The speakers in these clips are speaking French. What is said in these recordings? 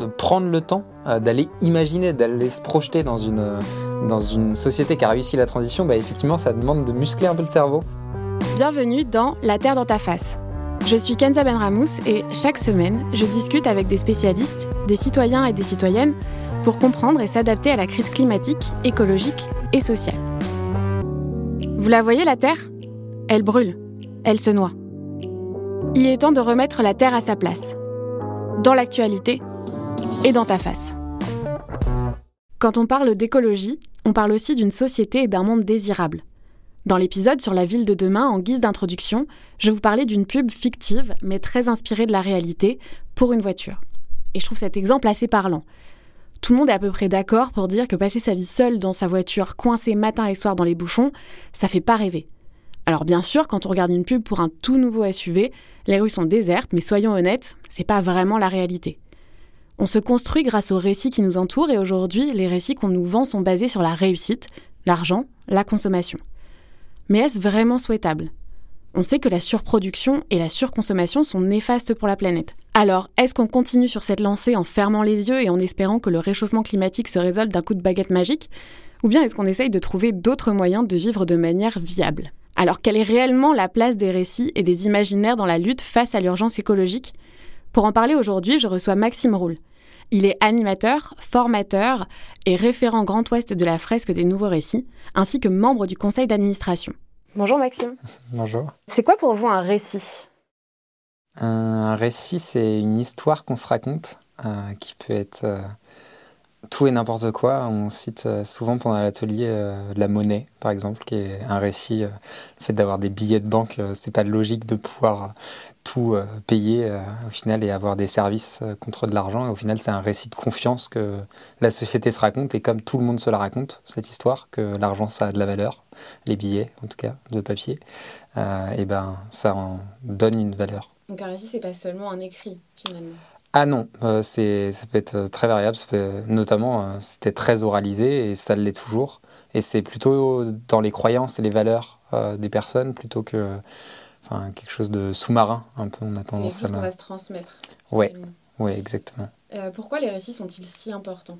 De prendre le temps d'aller imaginer, d'aller se projeter dans une, dans une société qui a réussi la transition, bah effectivement, ça demande de muscler un peu le cerveau. Bienvenue dans La Terre dans ta face. Je suis Kenza Benramous et chaque semaine, je discute avec des spécialistes, des citoyens et des citoyennes pour comprendre et s'adapter à la crise climatique, écologique et sociale. Vous la voyez, la Terre? Elle brûle, elle se noie. Il est temps de remettre la Terre à sa place, dans l'actualité et dans ta face. Quand on parle d'écologie, on parle aussi d'une société et d'un monde désirable. Dans l'épisode sur la ville de demain, en guise d'introduction, je vous parlais d'une pub fictive, mais très inspirée de la réalité, pour une voiture. Et je trouve cet exemple assez parlant. Tout le monde est à peu près d'accord pour dire que passer sa vie seule dans sa voiture, coincée matin et soir dans les bouchons, ça fait pas rêver. Alors bien sûr, quand on regarde une pub pour un tout nouveau SUV, les rues sont désertes, mais soyons honnêtes, c'est pas vraiment la réalité. On se construit grâce aux récits qui nous entourent et aujourd'hui, les récits qu'on nous vend sont basés sur la réussite, l'argent, la consommation. Mais est-ce vraiment souhaitable? On sait que la surproduction et la surconsommation sont néfastes pour la planète. Alors, est-ce qu'on continue sur cette lancée en fermant les yeux et en espérant que le réchauffement climatique se résolve d'un coup de baguette magique? Ou bien est-ce qu'on essaye de trouver d'autres moyens de vivre de manière viable? Alors, quelle est réellement la place des récits et des imaginaires dans la lutte face à l'urgence écologique? Pour en parler aujourd'hui, je reçois Maxime Roule. Il est animateur, formateur et référent Grand Ouest de la fresque des nouveaux récits, ainsi que membre du conseil d'administration. Bonjour Maxime. Bonjour. C'est quoi pour vous un récit? Un récit, c'est une histoire qu'on se raconte, euh, qui peut être euh, tout et n'importe quoi. On cite euh, souvent pendant l'atelier la monnaie, par exemple, qui est un récit. le fait d'avoir des billets de banque, c'est pas logique de pouvoir tout euh, payer euh, au final et avoir des services euh, contre de l'argent. Et au final, c'est un récit de confiance que la société se raconte. Et comme tout le monde se la raconte, cette histoire, que l'argent, ça a de la valeur, les billets en tout cas, de papier, et ben ça en donne une valeur. Donc un récit, c'est pas seulement un écrit finalement ah non, c'est, ça peut être très variable. notamment, c'était très oralisé et ça l'est toujours. Et c'est plutôt dans les croyances et les valeurs des personnes plutôt que quelque chose de sous-marin, un peu. On a tendance C'est qu'on va se transmettre. Oui, ouais, exactement. Euh, pourquoi les récits sont-ils si importants?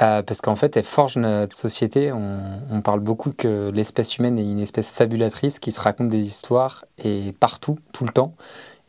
Euh, parce qu'en fait, elles forgent notre société. On, parle beaucoup que l'espèce humaine est une espèce fabulatrice qui se raconte des histoires et partout, tout le temps.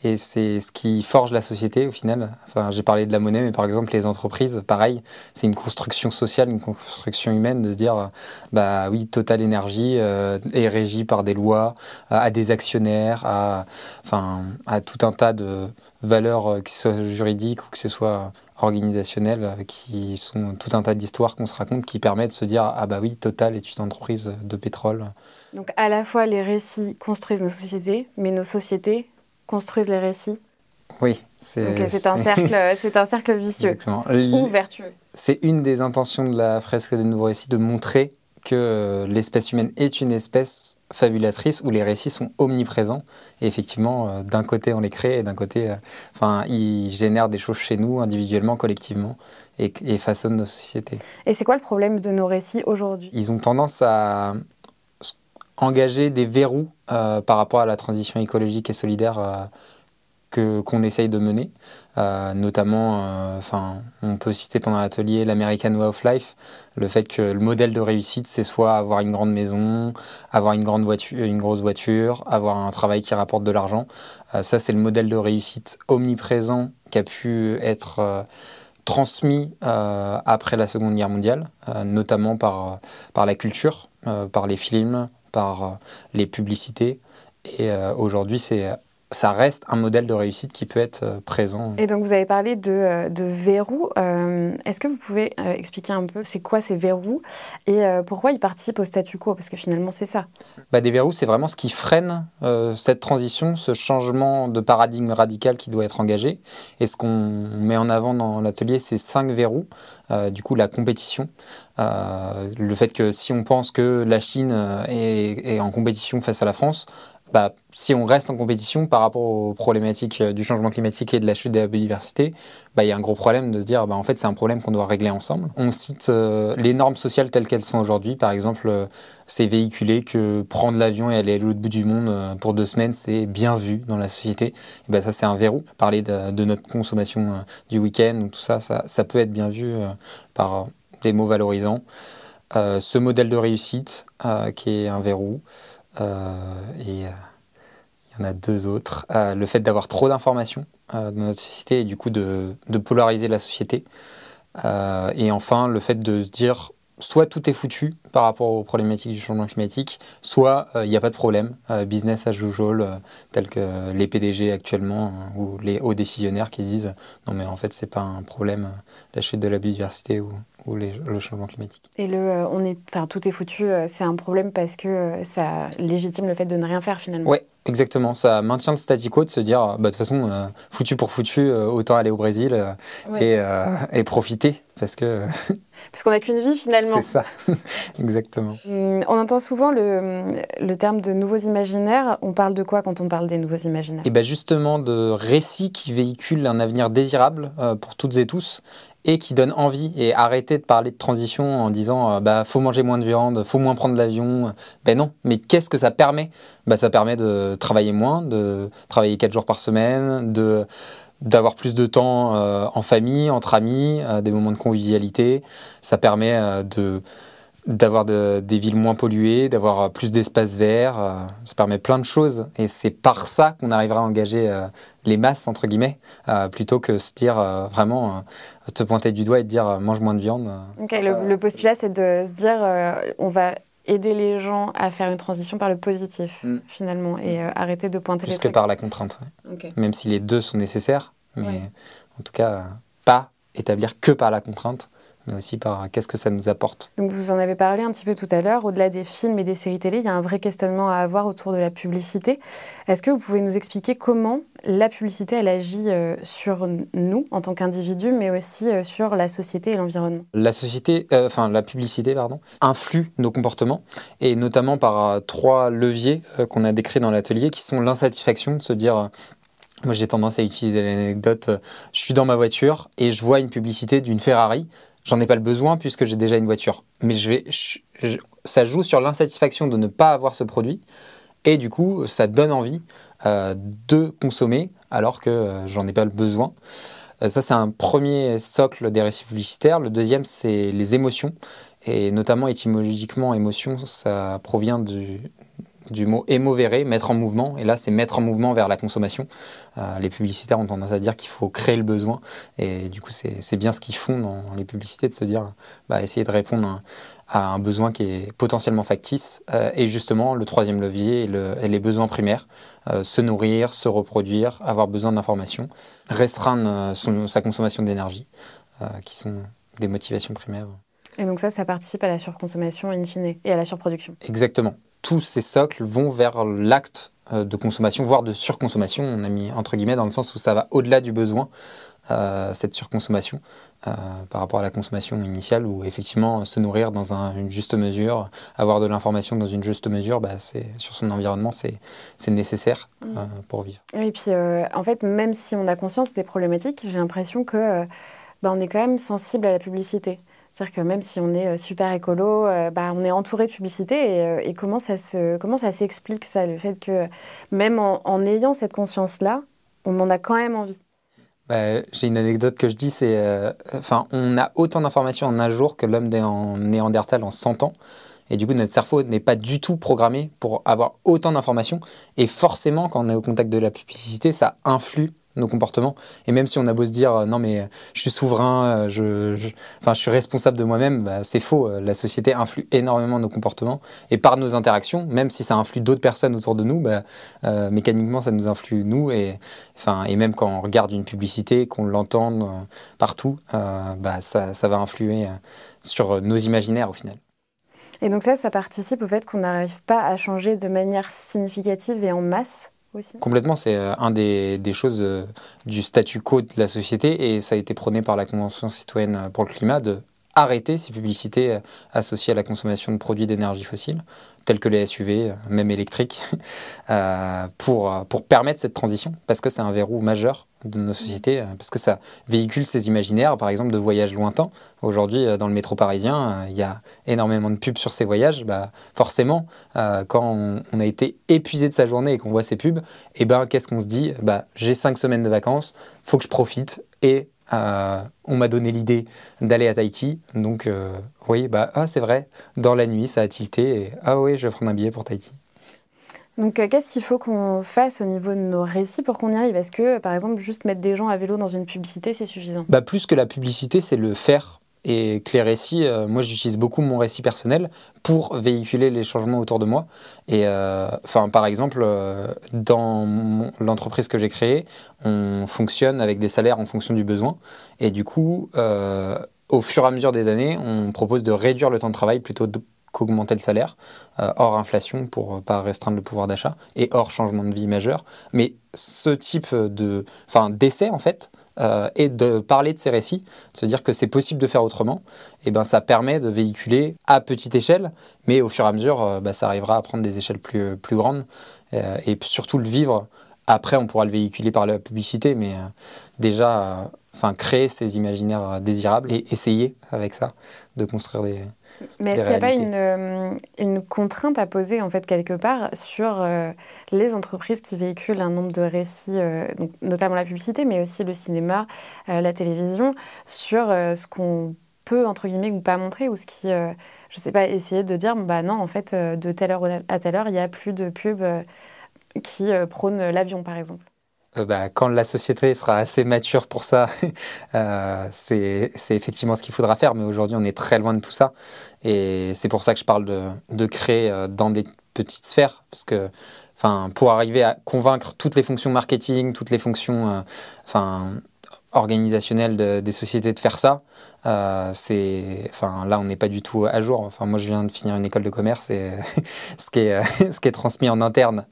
Et c'est ce qui forge la société au final. Enfin, j'ai parlé de la monnaie, mais par exemple les entreprises, pareil, c'est une construction sociale, une construction humaine de se dire, bah oui, Total Énergie euh, est régie par des lois, à des actionnaires, à, enfin, à tout un tas de valeurs, euh, que ce soit juridiques ou que ce soit organisationnelles, euh, qui sont tout un tas d'histoires qu'on se raconte, qui permettent de se dire, ah bah oui, Total est une entreprise de pétrole. Donc à la fois les récits construisent nos sociétés, mais nos sociétés construisent les récits Oui, c'est c'est un, cercle, un cercle vicieux ou vertueux. C'est une des intentions de la fresque des nouveaux récits de montrer que euh, l'espèce humaine est une espèce fabulatrice où les récits sont omniprésents. Et effectivement, euh, d'un côté, on les crée et d'un côté, euh, enfin, ils génèrent des choses chez nous, individuellement, collectivement, et, et façonnent nos sociétés. Et c'est quoi le problème de nos récits aujourd'hui? Ils ont tendance à engager des verrous euh, par rapport à la transition écologique et solidaire euh, que qu'on essaye de mener. Euh, notamment, enfin, on peut citer pendant l'atelier l'American Way of Life, le fait que le modèle de réussite, c'est soit avoir une grande maison, avoir une grande voiture, une grosse voiture, avoir un travail qui rapporte de l'argent. ça, c'est le modèle de réussite omniprésent qui a pu être transmis après la Seconde Guerre mondiale, notamment par, par la culture, par les films, par euh, les publicités. Et euh, aujourd'hui, c'est ça reste un modèle de réussite qui peut être euh, présent. Et donc vous avez parlé de, de verrous. Est-ce que vous pouvez expliquer un peu c'est quoi ces verrous et pourquoi ils participent au statu quo? Parce que finalement c'est ça. Bah, des verrous, c'est vraiment ce qui freine cette transition, ce changement de paradigme radical qui doit être engagé. Et ce qu'on met en avant dans l'atelier, c'est cinq verrous. du coup, la compétition, euh, le fait que si on pense que la Chine euh, est, en compétition face à la France, bah, si on reste en compétition par rapport aux problématiques du changement climatique et de la chute de la biodiversité, bah, il y a un gros problème de se dire, bah, en fait, c'est un problème qu'on doit régler ensemble. On cite les normes sociales telles qu'elles sont aujourd'hui. Par exemple, c'est véhiculé que prendre l'avion et aller à l'autre bout du monde pour deux semaines, c'est bien vu dans la société. bah, ça, c'est un verrou. Parler de, notre consommation du week-end, tout ça, ça, peut être bien vu par des mots valorisants. Euh, ce modèle de réussite euh, qui est un verrou. Euh, et il y en a deux autres. le fait d'avoir trop d'informations dans notre société et du coup de, de polariser la société. et enfin, le fait de se dire soit tout est foutu par rapport aux problématiques du changement climatique, soit il n'y a pas de problème, business as usual, tel que les PDG actuellement ou les hauts décisionnaires qui disent non mais en fait c'est pas un problème la chute de la biodiversité ou, ou le changement climatique. Et le, euh, on est, enfin, tout est foutu, euh, c'est un problème parce que euh, ça légitime le fait de ne rien faire finalement. Oui, exactement. Ça maintient le statu quo de se dire, bah, de toute façon, foutu pour foutu, autant aller au Brésil et, et, profiter parce que. parce qu'on n'a qu'une vie finalement. C'est ça, exactement. Hum, on entend souvent le, le, terme de nouveaux imaginaires. On parle de quoi quand on parle des nouveaux imaginaires? Et bien justement de récits qui véhiculent un avenir désirable pour toutes et tous et qui donne envie et arrêter de parler de transition en disant euh, bah faut manger moins de viande, faut moins prendre l'avion. Ben non, mais qu'est-ce que ça permet? Bah, ça permet de travailler moins, de travailler quatre jours par semaine, de d'avoir plus de temps euh, en famille, entre amis, euh, des moments de convivialité. Ça permet de d'avoir des villes moins polluées, d'avoir euh, plus d'espaces verts. Euh, ça permet plein de choses. Et c'est par ça qu'on arrivera à engager euh, les masses, entre guillemets, plutôt que se dire vraiment, te pointer du doigt et te dire mange moins de viande. le, postulat, c'est de se dire on va aider les gens à faire une transition par le positif, mm. finalement, et arrêter de pointer Plus les que par la contrainte. Même si les deux sont nécessaires, mais en tout cas, pas établir que par la contrainte mais aussi par qu'est-ce que ça nous apporte. Donc vous en avez parlé un petit peu tout à l'heure, au-delà des films et des séries télé, il y a un vrai questionnement à avoir autour de la publicité. Est-ce que vous pouvez nous expliquer comment la publicité, elle agit euh, sur nous en tant qu'individus, mais aussi euh, sur la société et l'environnement? La société, euh, enfin la publicité, pardon, influe nos comportements, et notamment par trois leviers qu'on a décrits dans l'atelier, qui sont l'insatisfaction, de se dire moi, j'ai tendance à utiliser l'anecdote. Je suis dans ma voiture et je vois une publicité d'une Ferrari. J'en ai pas le besoin puisque j'ai déjà une voiture. Mais je vais, ça joue sur l'insatisfaction de ne pas avoir ce produit. Et du coup, ça donne envie euh, de consommer alors que euh, j'en ai pas le besoin. Euh, ça, c'est un premier socle des récits publicitaires. Le deuxième, c'est les émotions. Et notamment étymologiquement, émotion, ça provient du, du mot émovere, mettre en mouvement. Et là, c'est mettre en mouvement vers la consommation. Euh, les publicitaires ont tendance à dire qu'il faut créer le besoin. Et du coup, c'est bien ce qu'ils font dans les publicités, de se dire, bah, essayer de répondre à, un besoin qui est potentiellement factice. Euh, et justement, le troisième levier est, les besoins primaires. Euh, se nourrir, se reproduire, avoir besoin d'informations, restreindre sa consommation d'énergie, qui sont des motivations primaires. Et donc ça, ça participe à la surconsommation in fine et à la surproduction. Exactement tous ces socles vont vers l'acte euh, de consommation, voire de surconsommation. On a mis entre guillemets dans le sens où ça va au-delà du besoin, euh, cette surconsommation, euh, par rapport à la consommation initiale, où effectivement se nourrir dans une juste mesure, avoir de l'information dans une juste mesure, bah, sur son environnement, c'est nécessaire mmh. pour vivre. Et puis en fait, même si on a conscience des problématiques, j'ai l'impression que bah, on est quand même sensible à la publicité. C'est-à-dire que même si on est euh, super écolo, euh, bah, on est entouré de publicité. Euh, et, comment ça comment ça s'explique ça, le fait que même en, ayant cette conscience-là, on en a quand même envie? Bah, J'ai une anecdote que je dis, c'est, enfin, on a autant d'informations en un jour que l'homme Néandertal en 100 ans. Et du coup, notre cerveau n'est pas du tout programmé pour avoir autant d'informations. Et forcément, quand on est au contact de la publicité, ça influe nos comportements. Et même si on a beau se dire euh, non mais euh, je suis souverain, euh, je, je suis responsable de moi-même, bah, c'est faux. La société influe énormément nos comportements et par nos interactions, même si ça influe d'autres personnes autour de nous, bah, mécaniquement ça nous influe nous et, et même quand on regarde une publicité, qu'on l'entende partout, bah, ça, ça va influer sur nos imaginaires au final. Et donc ça, ça participe au fait qu'on n'arrive pas à changer de manière significative et en masse Complètement, c'est euh, un des, choses euh, du statu quo de la société et ça a été prôné par la Convention citoyenne pour le climat de arrêter ces publicités associées à la consommation de produits d'énergie fossile, tels que les SUV, même électriques, pour, pour permettre cette transition, parce que c'est un verrou majeur de nos sociétés, parce que ça véhicule ces imaginaires, par exemple, de voyages lointains. Aujourd'hui, dans le métro parisien, il y a énormément de pubs sur ces voyages. Bah, forcément, quand on, a été épuisé de sa journée et qu'on voit ces pubs, eh ben, qu'est-ce qu'on se dit? Bah, J'ai cinq semaines de vacances, faut que je profite et euh, on m'a donné l'idée d'aller à Tahiti. Donc, euh, oui, bah, ah, c'est vrai, dans la nuit, ça a tilté. Et, ah oui, je vais prendre un billet pour Tahiti. Donc, euh, qu'est-ce qu'il faut qu'on fasse au niveau de nos récits pour qu'on y arrive? Est-ce que, par exemple, juste mettre des gens à vélo dans une publicité, c'est suffisant? Bah, Plus que la publicité, c'est le faire et que les récits, euh, moi j'utilise beaucoup mon récit personnel pour véhiculer les changements autour de moi. Et euh, par exemple, euh, dans l'entreprise que j'ai créée, on fonctionne avec des salaires en fonction du besoin. Et du coup, au fur et à mesure des années, on propose de réduire le temps de travail plutôt qu'augmenter le salaire, hors inflation pour pas restreindre le pouvoir d'achat et hors changement de vie majeur. Mais ce type de, d'essai en fait, euh, et de parler de ces récits, de se dire que c'est possible de faire autrement, et ben ça permet de véhiculer à petite échelle, mais au fur et à mesure, euh, bah, ça arrivera à prendre des échelles plus, plus grandes euh, et surtout le vivre. Après, on pourra le véhiculer par la publicité, mais déjà, enfin, créer ces imaginaires désirables et essayer avec ça de construire des, mais est-ce qu'il n'y a pas une, euh, une, contrainte à poser, en fait, quelque part, sur euh, les entreprises qui véhiculent un nombre de récits, euh, donc, notamment la publicité, mais aussi le cinéma, la télévision, sur ce qu'on peut, entre guillemets, ou pas montrer, ou ce qui, je ne sais pas, essayer de dire, bah non, en fait, de telle heure à telle heure, il n'y a plus de pub qui prône l'avion, par exemple euh, bah, quand la société sera assez mature pour ça, euh, c'est effectivement ce qu'il faudra faire. Mais aujourd'hui, on est très loin de tout ça. Et c'est pour ça que je parle de, de créer euh, dans des petites sphères. Parce que pour arriver à convaincre toutes les fonctions marketing, toutes les fonctions enfin, organisationnelles des sociétés de faire ça, là, on n'est pas du tout à jour. Enfin, moi, je viens de finir une école de commerce et ce, qui est, ce qui est transmis en interne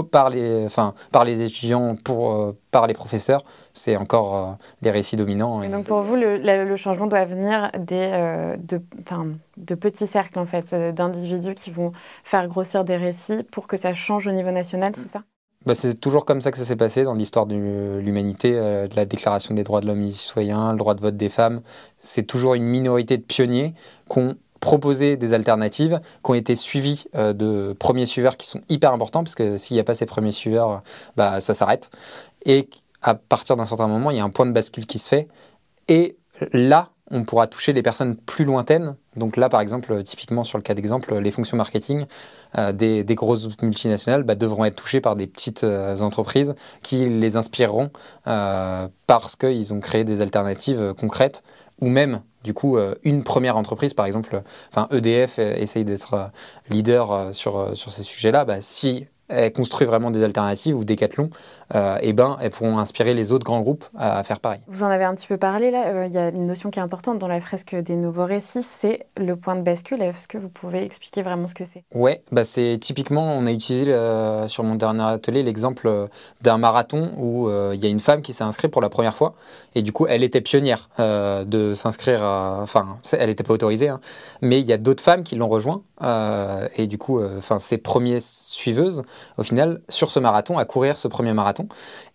par les, enfin, par les étudiants, pour, euh, par les professeurs, c'est encore euh, les récits dominants. Et donc pour vous, le, le, changement doit venir des, euh, de, de, petits cercles, en fait, d'individus qui vont faire grossir des récits pour que ça change au niveau national, c'est ça? Bah, c'est toujours comme ça que ça s'est passé dans l'histoire de l'humanité, de la Déclaration des droits de l'homme et des citoyens, le droit de vote des femmes. C'est toujours une minorité de pionniers qu'on proposer des alternatives qui ont été suivies euh, de premiers suiveurs qui sont hyper importants, parce que s'il n'y a pas ces premiers suiveurs, bah, ça s'arrête. Et à partir d'un certain moment, il y a un point de bascule qui se fait. Et là, on pourra toucher des personnes plus lointaines. Donc là, par exemple, typiquement sur le cas d'exemple, les fonctions marketing euh, des, grosses multinationales bah, devront être touchées par des petites euh, entreprises qui les inspireront parce qu'ils ont créé des alternatives concrètes ou même du coup, euh, une première entreprise, par exemple, enfin EDF euh, essaye d'être euh, leader sur, sur ces sujets-là. Bah, si elles construisent vraiment des alternatives ou des cathlons, euh, eh ben, elles pourront inspirer les autres grands groupes à faire pareil. Vous en avez un petit peu parlé là, euh, il y a une notion qui est importante dans la fresque des nouveaux récits, c'est le point de bascule. Est-ce que vous pouvez expliquer vraiment ce que c'est? Ouais, bah c'est typiquement, on a utilisé euh, sur mon dernier atelier l'exemple d'un marathon où il y a une femme qui s'est inscrite pour la première fois et du coup elle était pionnière de s'inscrire, enfin elle n'était pas autorisée, hein, mais il y a d'autres femmes qui l'ont rejoint et du coup, enfin ses premières suiveuses au final, sur ce marathon, à courir ce premier marathon.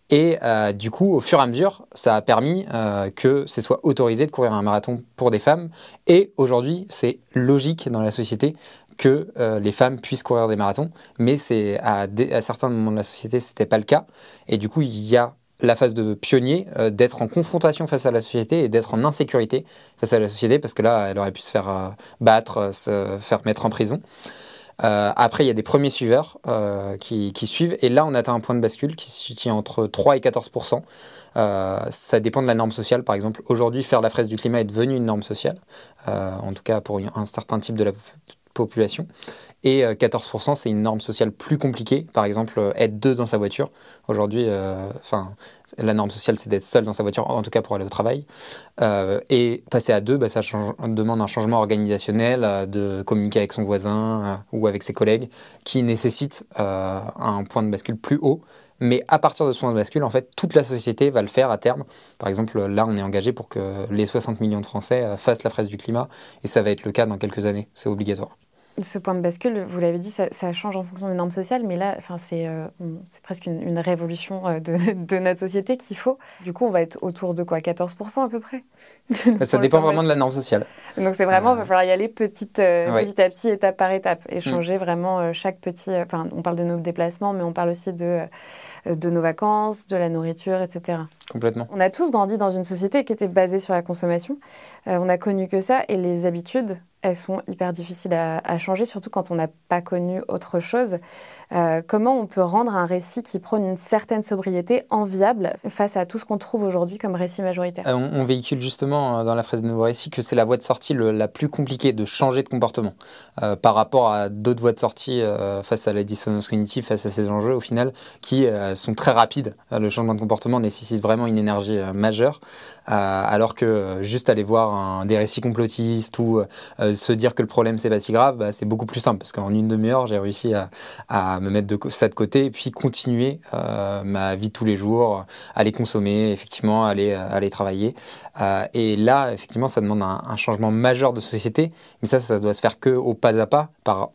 Et euh, du coup, au fur et à mesure, ça a permis euh, que ce soit autorisé de courir un marathon pour des femmes. Et aujourd'hui, c'est logique dans la société que euh, les femmes puissent courir des marathons. Mais c'est à, certains moments de la société, ce n'était pas le cas. Et du coup, il y a la phase de pionnier, d'être en confrontation face à la société et d'être en insécurité face à la société, parce que là, elle aurait pu se faire battre, se faire mettre en prison. Euh, après, il y a des premiers suiveurs euh, qui, suivent. Et là, on atteint un point de bascule qui se tient entre 3 et 14% euh, Ça dépend de la norme sociale. Par exemple, aujourd'hui, faire la fraise du climat est devenu une norme sociale, en tout cas pour un certain type de la population. Et 14%, c'est une norme sociale plus compliquée. Par exemple, être deux dans sa voiture. Aujourd'hui, enfin, la norme sociale, c'est d'être seul dans sa voiture, en tout cas pour aller au travail. Euh, et passer à deux, bah, ça demande un changement organisationnel, euh, de communiquer avec son voisin euh, ou avec ses collègues, qui nécessite un point de bascule plus haut Mais à partir de ce point de bascule, en fait, toute la société va le faire à terme. Par exemple, là, on est engagé pour que les 60 millions de Français euh, fassent la fraise du climat, et ça va être le cas dans quelques années. C'est obligatoire ce point de bascule, vous l'avez dit, ça, change en fonction des normes sociales, mais là, enfin, c'est euh, presque une, révolution euh, de, notre société qu'il faut. Du coup, on va être autour de quoi? 14% à peu près? Bah, Ça dépend vraiment de la norme sociale. Donc, c'est vraiment, il va euh. falloir y aller petit, petit à petit, étape par étape, et mm. changer vraiment chaque petit. Enfin, on parle de nos déplacements, mais on parle aussi de, de nos vacances, de la nourriture, etc. Complètement. On a tous grandi dans une société qui était basée sur la consommation. on a connu que ça, et les habitudes elles sont hyper difficiles à, changer, surtout quand on n'a pas connu autre chose. Euh, comment on peut rendre un récit qui prône une certaine sobriété enviable face à tout ce qu'on trouve aujourd'hui comme récit majoritaire? Euh, on, véhicule justement euh, dans la phrase de nouveau récit que c'est la voie de sortie la plus compliquée de changer de comportement par rapport à d'autres voies de sortie face à la dissonance cognitive, face à ces enjeux au final, qui sont très rapides. le changement de comportement nécessite vraiment une énergie majeure, alors que juste aller voir des récits complotistes ou se dire que le problème c'est pas si grave, bah, c'est beaucoup plus simple parce qu'en une demi-heure, j'ai réussi à, me mettre ça de côté et puis continuer euh, ma vie de tous les jours, aller consommer, effectivement, aller, euh, aller travailler. Euh, et là, effectivement, ça demande un, changement majeur de société, mais ça, ça doit se faire que au pas à pas, par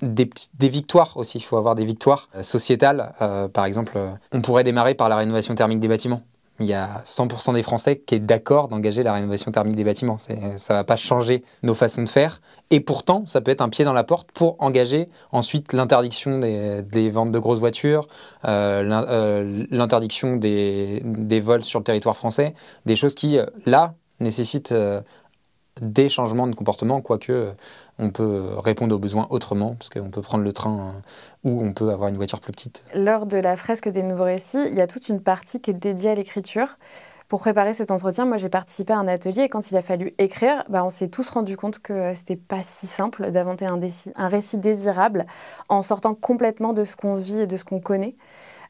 des, victoires aussi. Il faut avoir des victoires sociétales. par exemple, on pourrait démarrer par la rénovation thermique des bâtiments il y a 100% des Français qui est d'accord d'engager la rénovation thermique des bâtiments. Ça ne va pas changer nos façons de faire. Et pourtant, ça peut être un pied dans la porte pour engager ensuite l'interdiction des, ventes de grosses voitures, euh, euh, l'interdiction des, vols sur le territoire français, des choses qui, euh, là, nécessitent des changements de comportement, quoique euh, on peut répondre aux besoins autrement, parce qu'on peut prendre le train euh, ou on peut avoir une voiture plus petite. Lors de la fresque des nouveaux récits, il y a toute une partie qui est dédiée à l'écriture. Pour préparer cet entretien, moi j'ai participé à un atelier et quand il a fallu écrire, bah, on s'est tous rendu compte que c'était pas si simple d'inventer un récit désirable en sortant complètement de ce qu'on vit et de ce qu'on connaît.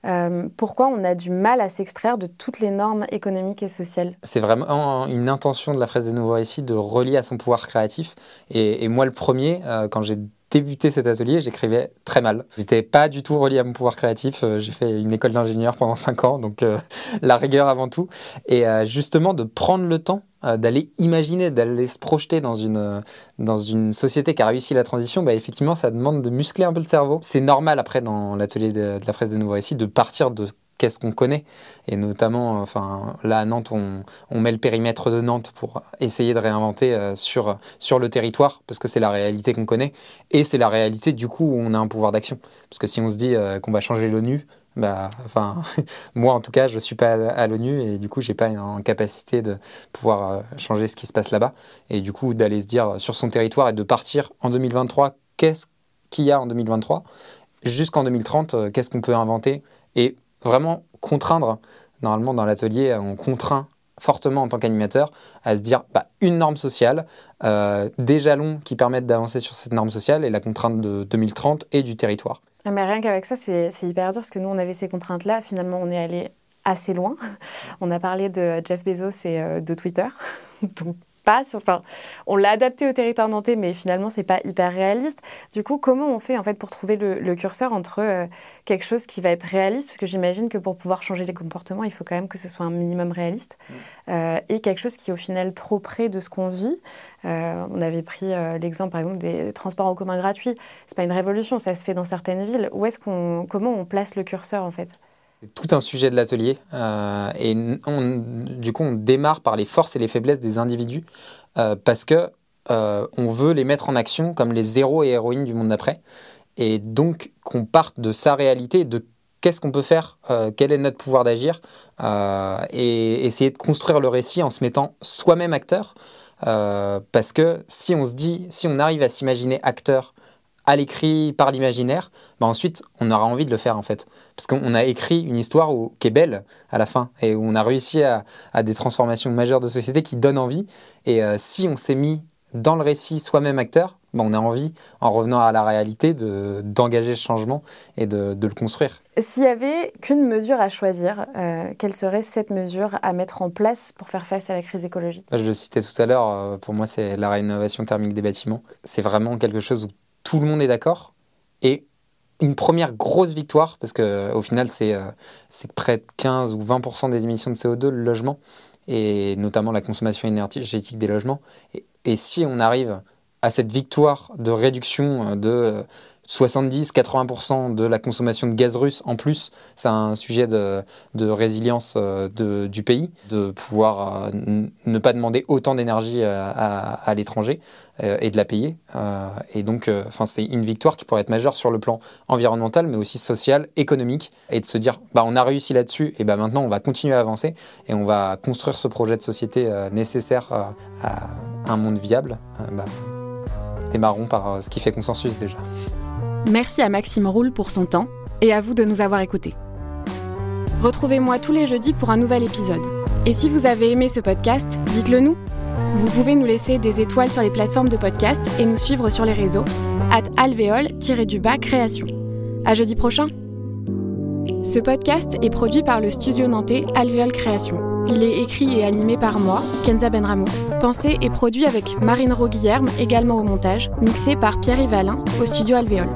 Euh, pourquoi on a du mal à s'extraire de toutes les normes économiques et sociales C'est vraiment une intention de la fraise des nouveaux récits de relier à son pouvoir créatif. Et, moi, le premier, euh, quand j'ai débuté cet atelier, j'écrivais très mal. J'étais pas du tout relié à mon pouvoir créatif. Euh, j'ai fait une école d'ingénieur pendant 5 ans, donc la rigueur avant tout. Et justement, de prendre le temps euh, d'aller imaginer, d'aller se projeter dans une, euh, dans une société qui a réussi la transition, bah, effectivement, ça demande de muscler un peu le cerveau. C'est normal après, dans l'atelier de, la fraise des nouveaux récits, de partir de qu'est-ce qu'on connaît. Et notamment, enfin, là à Nantes, on, met le périmètre de Nantes pour essayer de réinventer euh, sur, sur le territoire, parce que c'est la réalité qu'on connaît. Et c'est la réalité du coup où on a un pouvoir d'action. Parce que si on se dit qu'on va changer l'ONU, bah, enfin, moi en tout cas, je suis pas à, l'ONU et du coup, j'ai pas en capacité de pouvoir euh, changer ce qui se passe là-bas. Et du coup, d'aller se dire sur son territoire et de partir en 2023, qu'est-ce qu'il y a en 2023 Jusqu'en 2030, euh, qu'est-ce qu'on peut inventer? Et vraiment contraindre, normalement dans l'atelier, on contraint fortement en tant qu'animateur à se dire bah, une norme sociale, euh, des jalons qui permettent d'avancer sur cette norme sociale et la contrainte de 2030 et du territoire. Ah, mais rien qu'avec ça, c'est hyper dur parce que nous, on avait ces contraintes-là. Finalement, on est allé assez loin. On a parlé de Jeff Bezos et euh, de Twitter. Enfin, on l'a adapté au territoire nantais, mais finalement, c'est pas hyper réaliste. Du coup, comment on fait en fait pour trouver le, curseur entre euh, quelque chose qui va être réaliste, parce que j'imagine que pour pouvoir changer les comportements, il faut quand même que ce soit un minimum réaliste, mm. euh, et quelque chose qui est au final trop près de ce qu'on vit. Euh, on avait pris l'exemple, par exemple, des transports en commun gratuits. C'est pas une révolution, ça se fait dans certaines villes. Où est-ce qu'on, comment on place le curseur en fait? Tout un sujet de l'atelier. Euh, et du coup, on démarre par les forces et les faiblesses des individus euh, parce que euh, on veut les mettre en action comme les héros et héroïnes du monde d'après. Et donc, qu'on parte de sa réalité, de qu'est-ce qu'on peut faire, quel est notre pouvoir d'agir, et essayer de construire le récit en se mettant soi-même acteur. parce que si on se dit, si on arrive à s'imaginer acteur à l'écrit, par l'imaginaire, bah ensuite, on aura envie de le faire en fait. Parce qu'on a écrit une histoire qui est belle à la fin et où on a réussi à, des transformations majeures de société qui donnent envie. Et euh, si on s'est mis dans le récit soi-même acteur, bah on a envie, en revenant à la réalité, d'engager ce changement et de, le construire. S'il n'y avait qu'une mesure à choisir, euh, quelle serait cette mesure à mettre en place pour faire face à la crise écologique? Je le citais tout à l'heure, euh, pour moi c'est la rénovation thermique des bâtiments. C'est vraiment quelque chose où tout le monde est d'accord et une première grosse victoire, parce qu'au final, c'est près de 15 ou 20% des émissions de CO2, le logement, et notamment la consommation énergétique des logements. et si on arrive à cette victoire de réduction de 70-80% de la consommation de gaz russe en plus. C'est un sujet de, résilience euh, du pays, de pouvoir euh, ne pas demander autant d'énergie euh, à, l'étranger et de la payer. et donc, c'est une victoire qui pourrait être majeure sur le plan environnemental, mais aussi social, économique, et de se dire, bah, on a réussi là-dessus, et bah, maintenant on va continuer à avancer et on va construire ce projet de société nécessaire à un monde viable. Bah, démarrons par ce qui fait consensus déjà. Merci à Maxime Roule pour son temps et à vous de nous avoir écoutés. Retrouvez-moi tous les jeudis pour un nouvel épisode. Et si vous avez aimé ce podcast, dites-le nous. Vous pouvez nous laisser des étoiles sur les plateformes de podcast et nous suivre sur les réseaux at alvéole-du-bas création. À jeudi prochain. Ce podcast est produit par le studio nantais Alvéole Création. Il est écrit et animé par moi, Kenza Benramous. Pensé et produit avec Marine Roguillerme, également au montage, mixé par Pierre Yvalin au studio Alvéole.